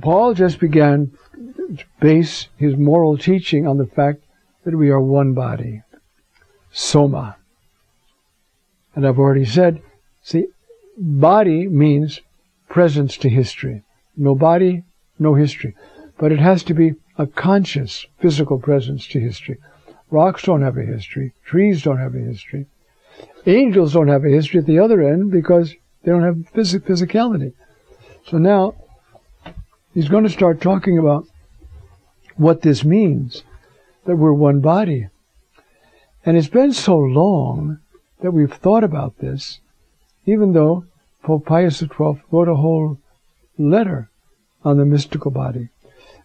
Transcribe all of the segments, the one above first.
Paul just began to base his moral teaching on the fact that we are one body. Soma. And I've already said, see, body means presence to history. No body, no history. But it has to be a conscious physical presence to history. Rocks don't have a history. Trees don't have a history. Angels don't have a history at the other end because they don't have phys- physicality. So now he's going to start talking about what this means that we're one body. And it's been so long that we've thought about this, even though Pope Pius XII wrote a whole letter on the mystical body.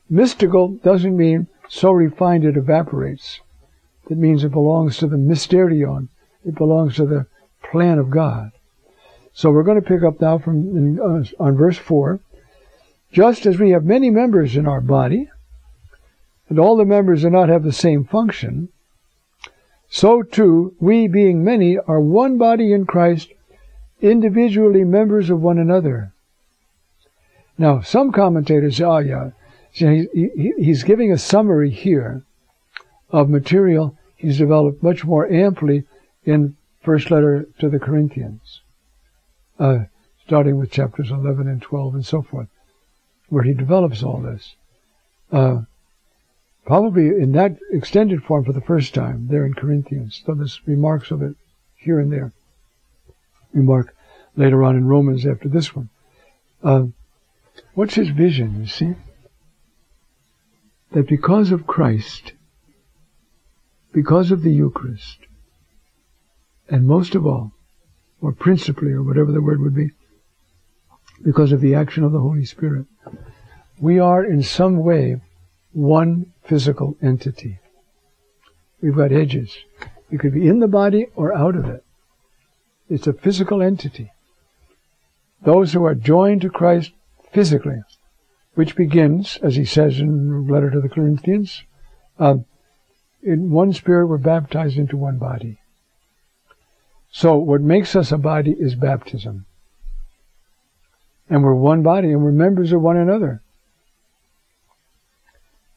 Mystical doesn't mean so refined it evaporates. It means it belongs to the mysterion. It belongs to the plan of God. So we're going to pick up now from uh, on verse 4. Just as we have many members in our body, and all the members do not have the same function, so too we, being many, are one body in Christ, individually members of one another. Now, some commentators say, oh yeah, he, he, he's giving a summary here of material he's developed much more amply in first letter to the Corinthians, uh, starting with chapters 11 and 12 and so forth, where he develops all this. Uh, probably in that extended form for the first time there in Corinthians, though there's remarks of it here and there. Remark later on in Romans after this one. Uh, what's his vision, you see? That because of Christ, because of the Eucharist, and most of all, or principally, or whatever the word would be, because of the action of the Holy Spirit, we are in some way one physical entity. We've got edges. You could be in the body or out of it. It's a physical entity. Those who are joined to Christ physically, which begins, as he says in the letter to the Corinthians, uh, in one spirit we're baptized into one body. So what makes us a body is baptism. And we're one body and we're members of one another.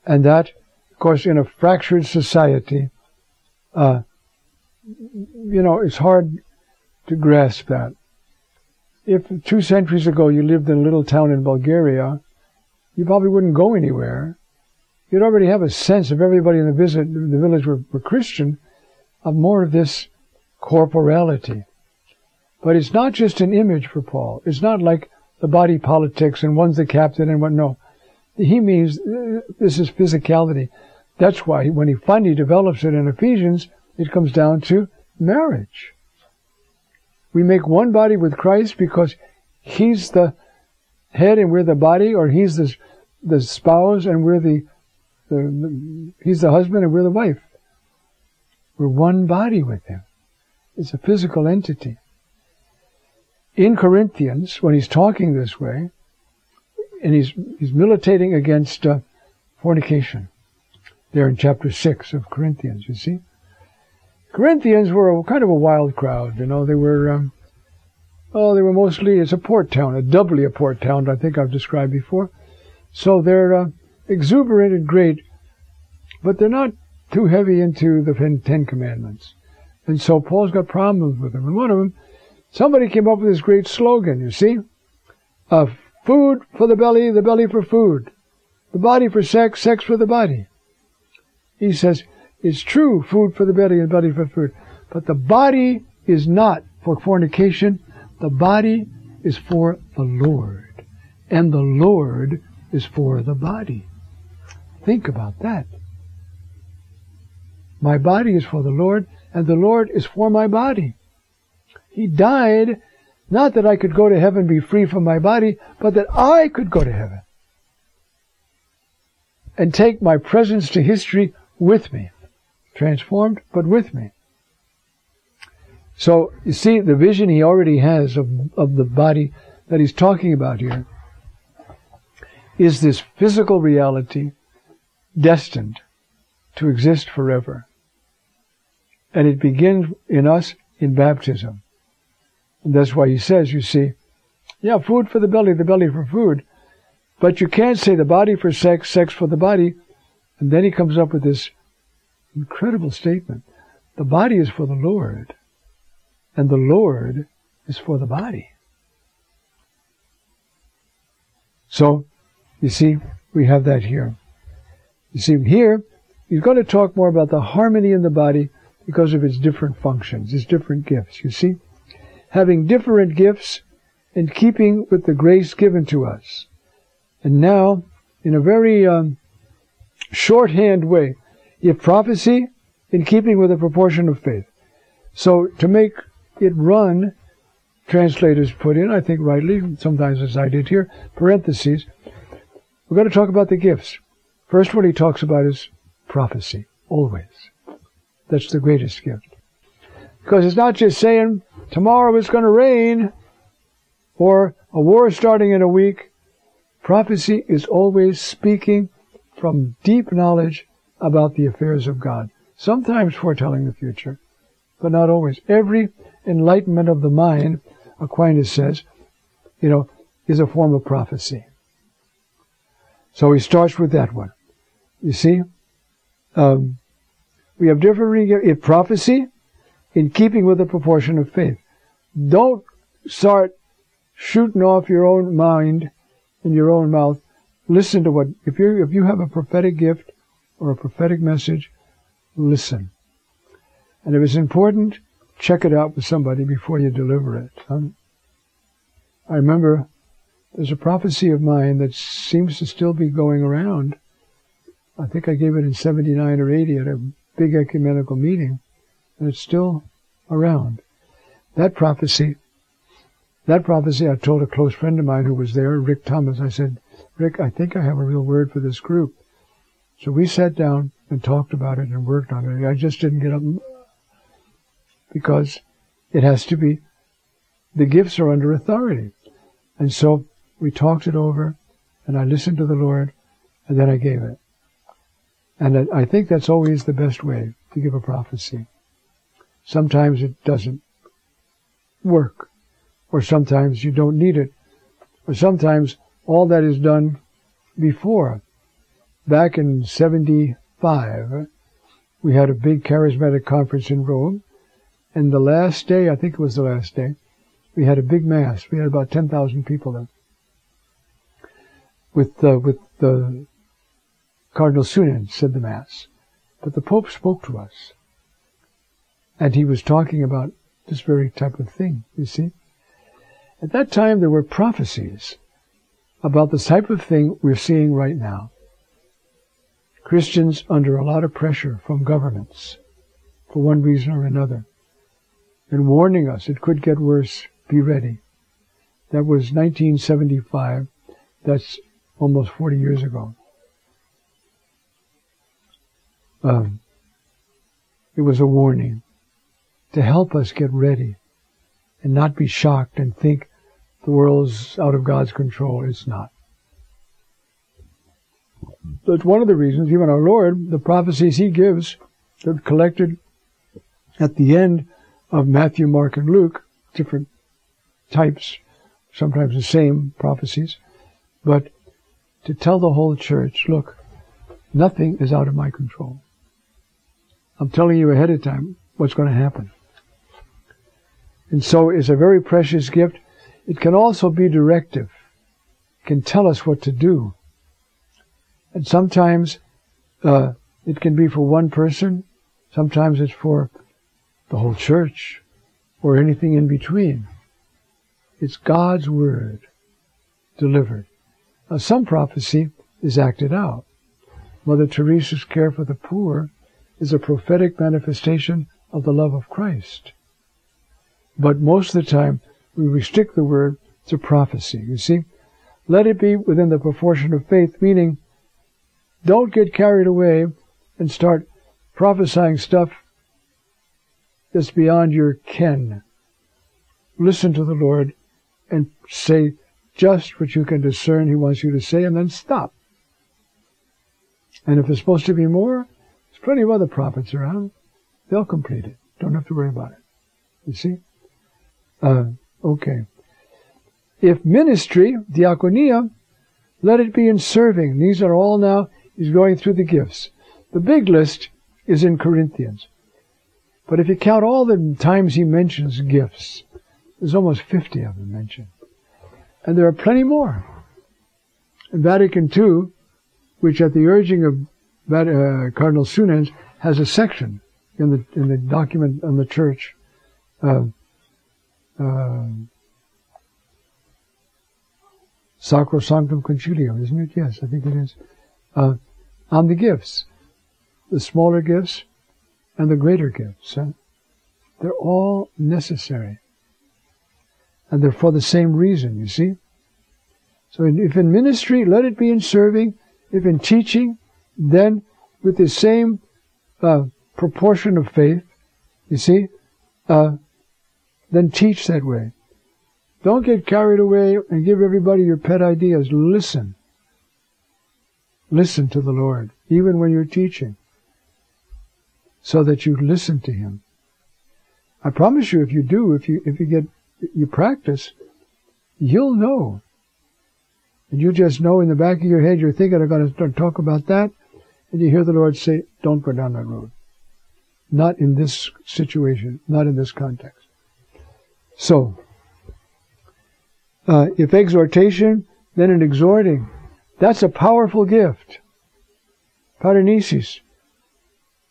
And that, of course, in a fractured society, uh, you know, it's hard to grasp that. If two centuries ago you lived in a little town in Bulgaria, you probably wouldn't go anywhere. You'd already have a sense of everybody in the, visit, the village were, were Christian, of more of this corporality. But it's not just an image for Paul. It's not like the body politics and one's the captain and what. No, he means uh, this is physicality. That's why when he finally develops it in Ephesians, it comes down to marriage. We make one body with Christ because he's the head and we're the body, or he's the, the spouse and we're the, the, the he's the husband and we're the wife. We're one body with him. It's a physical entity. In Corinthians, when he's talking this way, and he's he's militating against uh, fornication. There in chapter six of Corinthians, you see. Corinthians were a, kind of a wild crowd. You know, they were. Um, oh, they were mostly. It's a port town, a doubly a port town. I think I've described before. So they're uh, exuberant and great, but they're not too heavy into the Ten Commandments. And so Paul's got problems with them. And one of them, somebody came up with this great slogan. You see, uh, Food for the belly, the belly for food. The body for sex, sex for the body. He says, it's true, food for the belly and belly for food. But the body is not for fornication. The body is for the Lord. And the Lord is for the body. Think about that. My body is for the Lord, and the Lord is for my body. He died not that I could go to heaven, be free from my body, but that I could go to heaven. And take my presence to history with me. Transformed, but with me. So, you see, the vision he already has of, of the body that he's talking about here is this physical reality destined to exist forever. And it begins in us in baptism. And that's why he says, you see, yeah, food for the belly, the belly for food. But you can't say the body for sex, sex for the body. And then he comes up with this incredible statement. The body is for the Lord, and the Lord is for the body. So, you see, we have that here. You see, here, he's going to talk more about the harmony in the body because of its different functions, its different gifts. You see, having different gifts in keeping with the grace given to us. And now, in a very um, shorthand way, if prophecy, in keeping with the proportion of faith. So to make it run, translators put in, I think rightly, sometimes as I did here, parentheses. We're going to talk about the gifts. First one he talks about is prophecy, always. That's the greatest gift. Because it's not just saying, tomorrow it's going to rain, or a war starting in a week. Prophecy is always speaking from deep knowledge about the affairs of God. Sometimes foretelling the future, but not always. Every enlightenment of the mind, Aquinas says, you know, is a form of prophecy. So he starts with that one. You see, um, we have differing if prophecy in keeping with the proportion of faith. Don't start shooting off your own mind in your own mouth. Listen to what if you if you have a prophetic gift or a prophetic message, listen. And if it's important, check it out with somebody before you deliver it. Um, I remember there's a prophecy of mine that seems to still be going around. I think I gave it in 79 or 80 at a big ecumenical meeting, and it's still around. That prophecy, that prophecy I told a close friend of mine who was there, Rick Thomas, I said, Rick, I think I have a real word for this group. So we sat down and talked about it and worked on it. I just didn't get up because it has to be, the gifts are under authority. And so we talked it over and I listened to the Lord and then I gave it. And I think that's always the best way to give a prophecy. Sometimes it doesn't work, or sometimes you don't need it, or sometimes all that is done before. Back in 75, we had a big charismatic conference in Rome, and the last day, I think it was the last day, we had a big mass. We had about 10,000 people there. With, uh, with the Cardinal Suenens said the Mass, but the Pope spoke to us. And he was talking about this very type of thing, you see. At that time, there were prophecies about the type of thing we're seeing right now. Christians under a lot of pressure from governments, for one reason or another, and warning us it could get worse, be ready. That was 1975. That's almost 40 years ago. Um, it was a warning to help us get ready and not be shocked and think the world's out of God's control. It's not. That's one of the reasons, even our Lord, the prophecies He gives, they're collected at the end of Matthew, Mark, and Luke, different types, sometimes the same prophecies, but to tell the whole church, look, nothing is out of my control. I'm telling you ahead of time what's going to happen. And so it's a very precious gift. It can also be directive. It can tell us what to do. And sometimes uh, it can be for one person. Sometimes it's for the whole church or anything in between. It's God's word delivered. Now, some prophecy is acted out. Mother Teresa's care for the poor is a prophetic manifestation of the love of Christ. But most of the time, we restrict the word to prophecy. You see, let it be within the proportion of faith, meaning don't get carried away and start prophesying stuff that's beyond your ken. Listen to the Lord and say just what you can discern He wants you to say, and then stop. And if it's supposed to be more, there's plenty of other prophets around. They'll complete it. Don't have to worry about it. You see? Uh, okay. If ministry, diaconia, Let it be in serving. These are all now, he's going through the gifts. The big list is in Corinthians. But if you count all the times he mentions gifts, there's almost 50 of them mentioned. And there are plenty more. In Vatican II, which at the urging of uh, Cardinal Suenens has a section in the in the document on the church. Uh, uh, Sacrosanctum Concilium, isn't it? Yes, I think it is. Uh, on the gifts, the smaller gifts and the greater gifts. Huh? They're all necessary. And they're for the same reason, you see? So if in ministry, let it be in serving. If in teaching, then with the same uh, proportion of faith, you see, uh, then teach that way. Don't get carried away and give everybody your pet ideas. Listen. Listen to the Lord, even when you're teaching, so that you listen to Him. I promise you, if you do, if you if you get you practice, you'll know. And you just know in the back of your head, you're thinking, I'm going to talk about that, and you hear the Lord say, "Don't go down that road." Not in this situation, not in this context. So, uh, if exhortation, then an exhorting. That's a powerful gift. Paraenesis.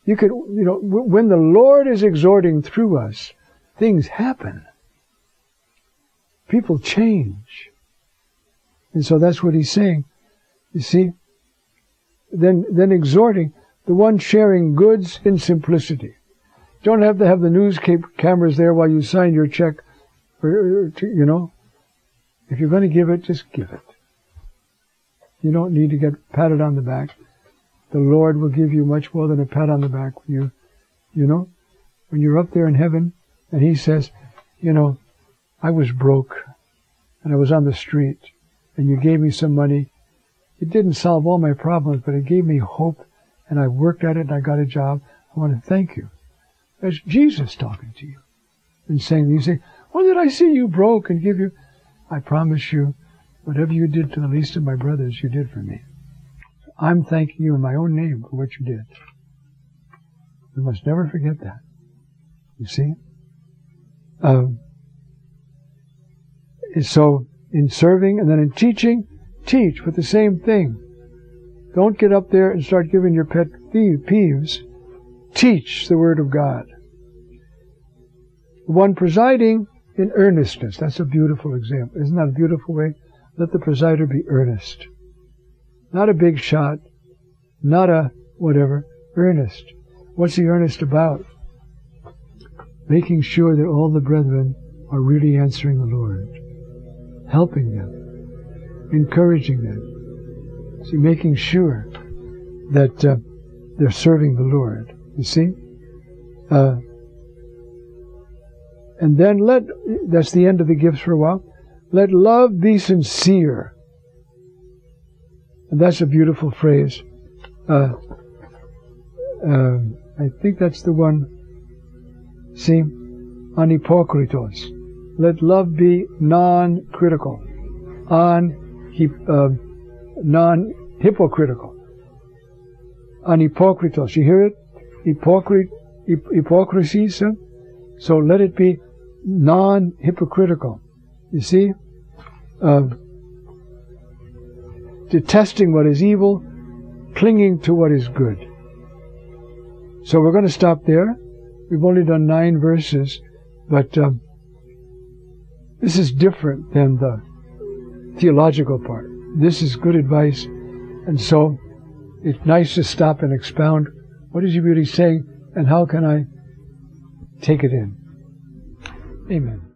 You could, you know, when the Lord is exhorting through us, things happen. People change. And so that's what he's saying. You see? Then, then exhorting the one sharing goods in simplicity. Don't have to have the news cameras there while you sign your check, you know. If you're going to give it, just give it. You don't need to get patted on the back. The Lord will give you much more than a pat on the back you, you know, when you're up there in heaven and He says, you know, I was broke and I was on the street and you gave me some money. It didn't solve all my problems, but it gave me hope and I worked at it and I got a job. I want to thank you. That's Jesus talking to you and saying, you say, when did I see you broke and give you? I promise you, whatever you did to the least of my brothers, you did for me. I'm thanking you in my own name for what you did. We must never forget that. You see? Um, so, in serving and then in teaching, teach with the same thing. Don't get up there and start giving your pet peeves. Teach the Word of God. The one presiding in earnestness. That's a beautiful example. Isn't that a beautiful way? Let the presider be earnest. Not a big shot. Not a whatever. Earnest. What's he earnest about? Making sure that all the brethren are really answering the Lord. Helping them. Encouraging them See, making sure that uh, they're serving the Lord. You see? Uh, and then let, that's the end of the gifts for a while. Let love be sincere. And that's a beautiful phrase. Uh, uh, I think that's the one. See? Anhypokritos. Let love be non-critical. On, uh, non-hypocritical. Anhypokritos. You hear it? Hypocrit, hypocrisy, sir? So let it be non-hypocritical. You see? Uh, detesting what is evil, clinging to what is good. So we're going to stop there. We've only done nine verses, but um, this is different than the theological part. This is good advice. And so it's nice to stop and expound what is he really saying and how can I take it in. Amen.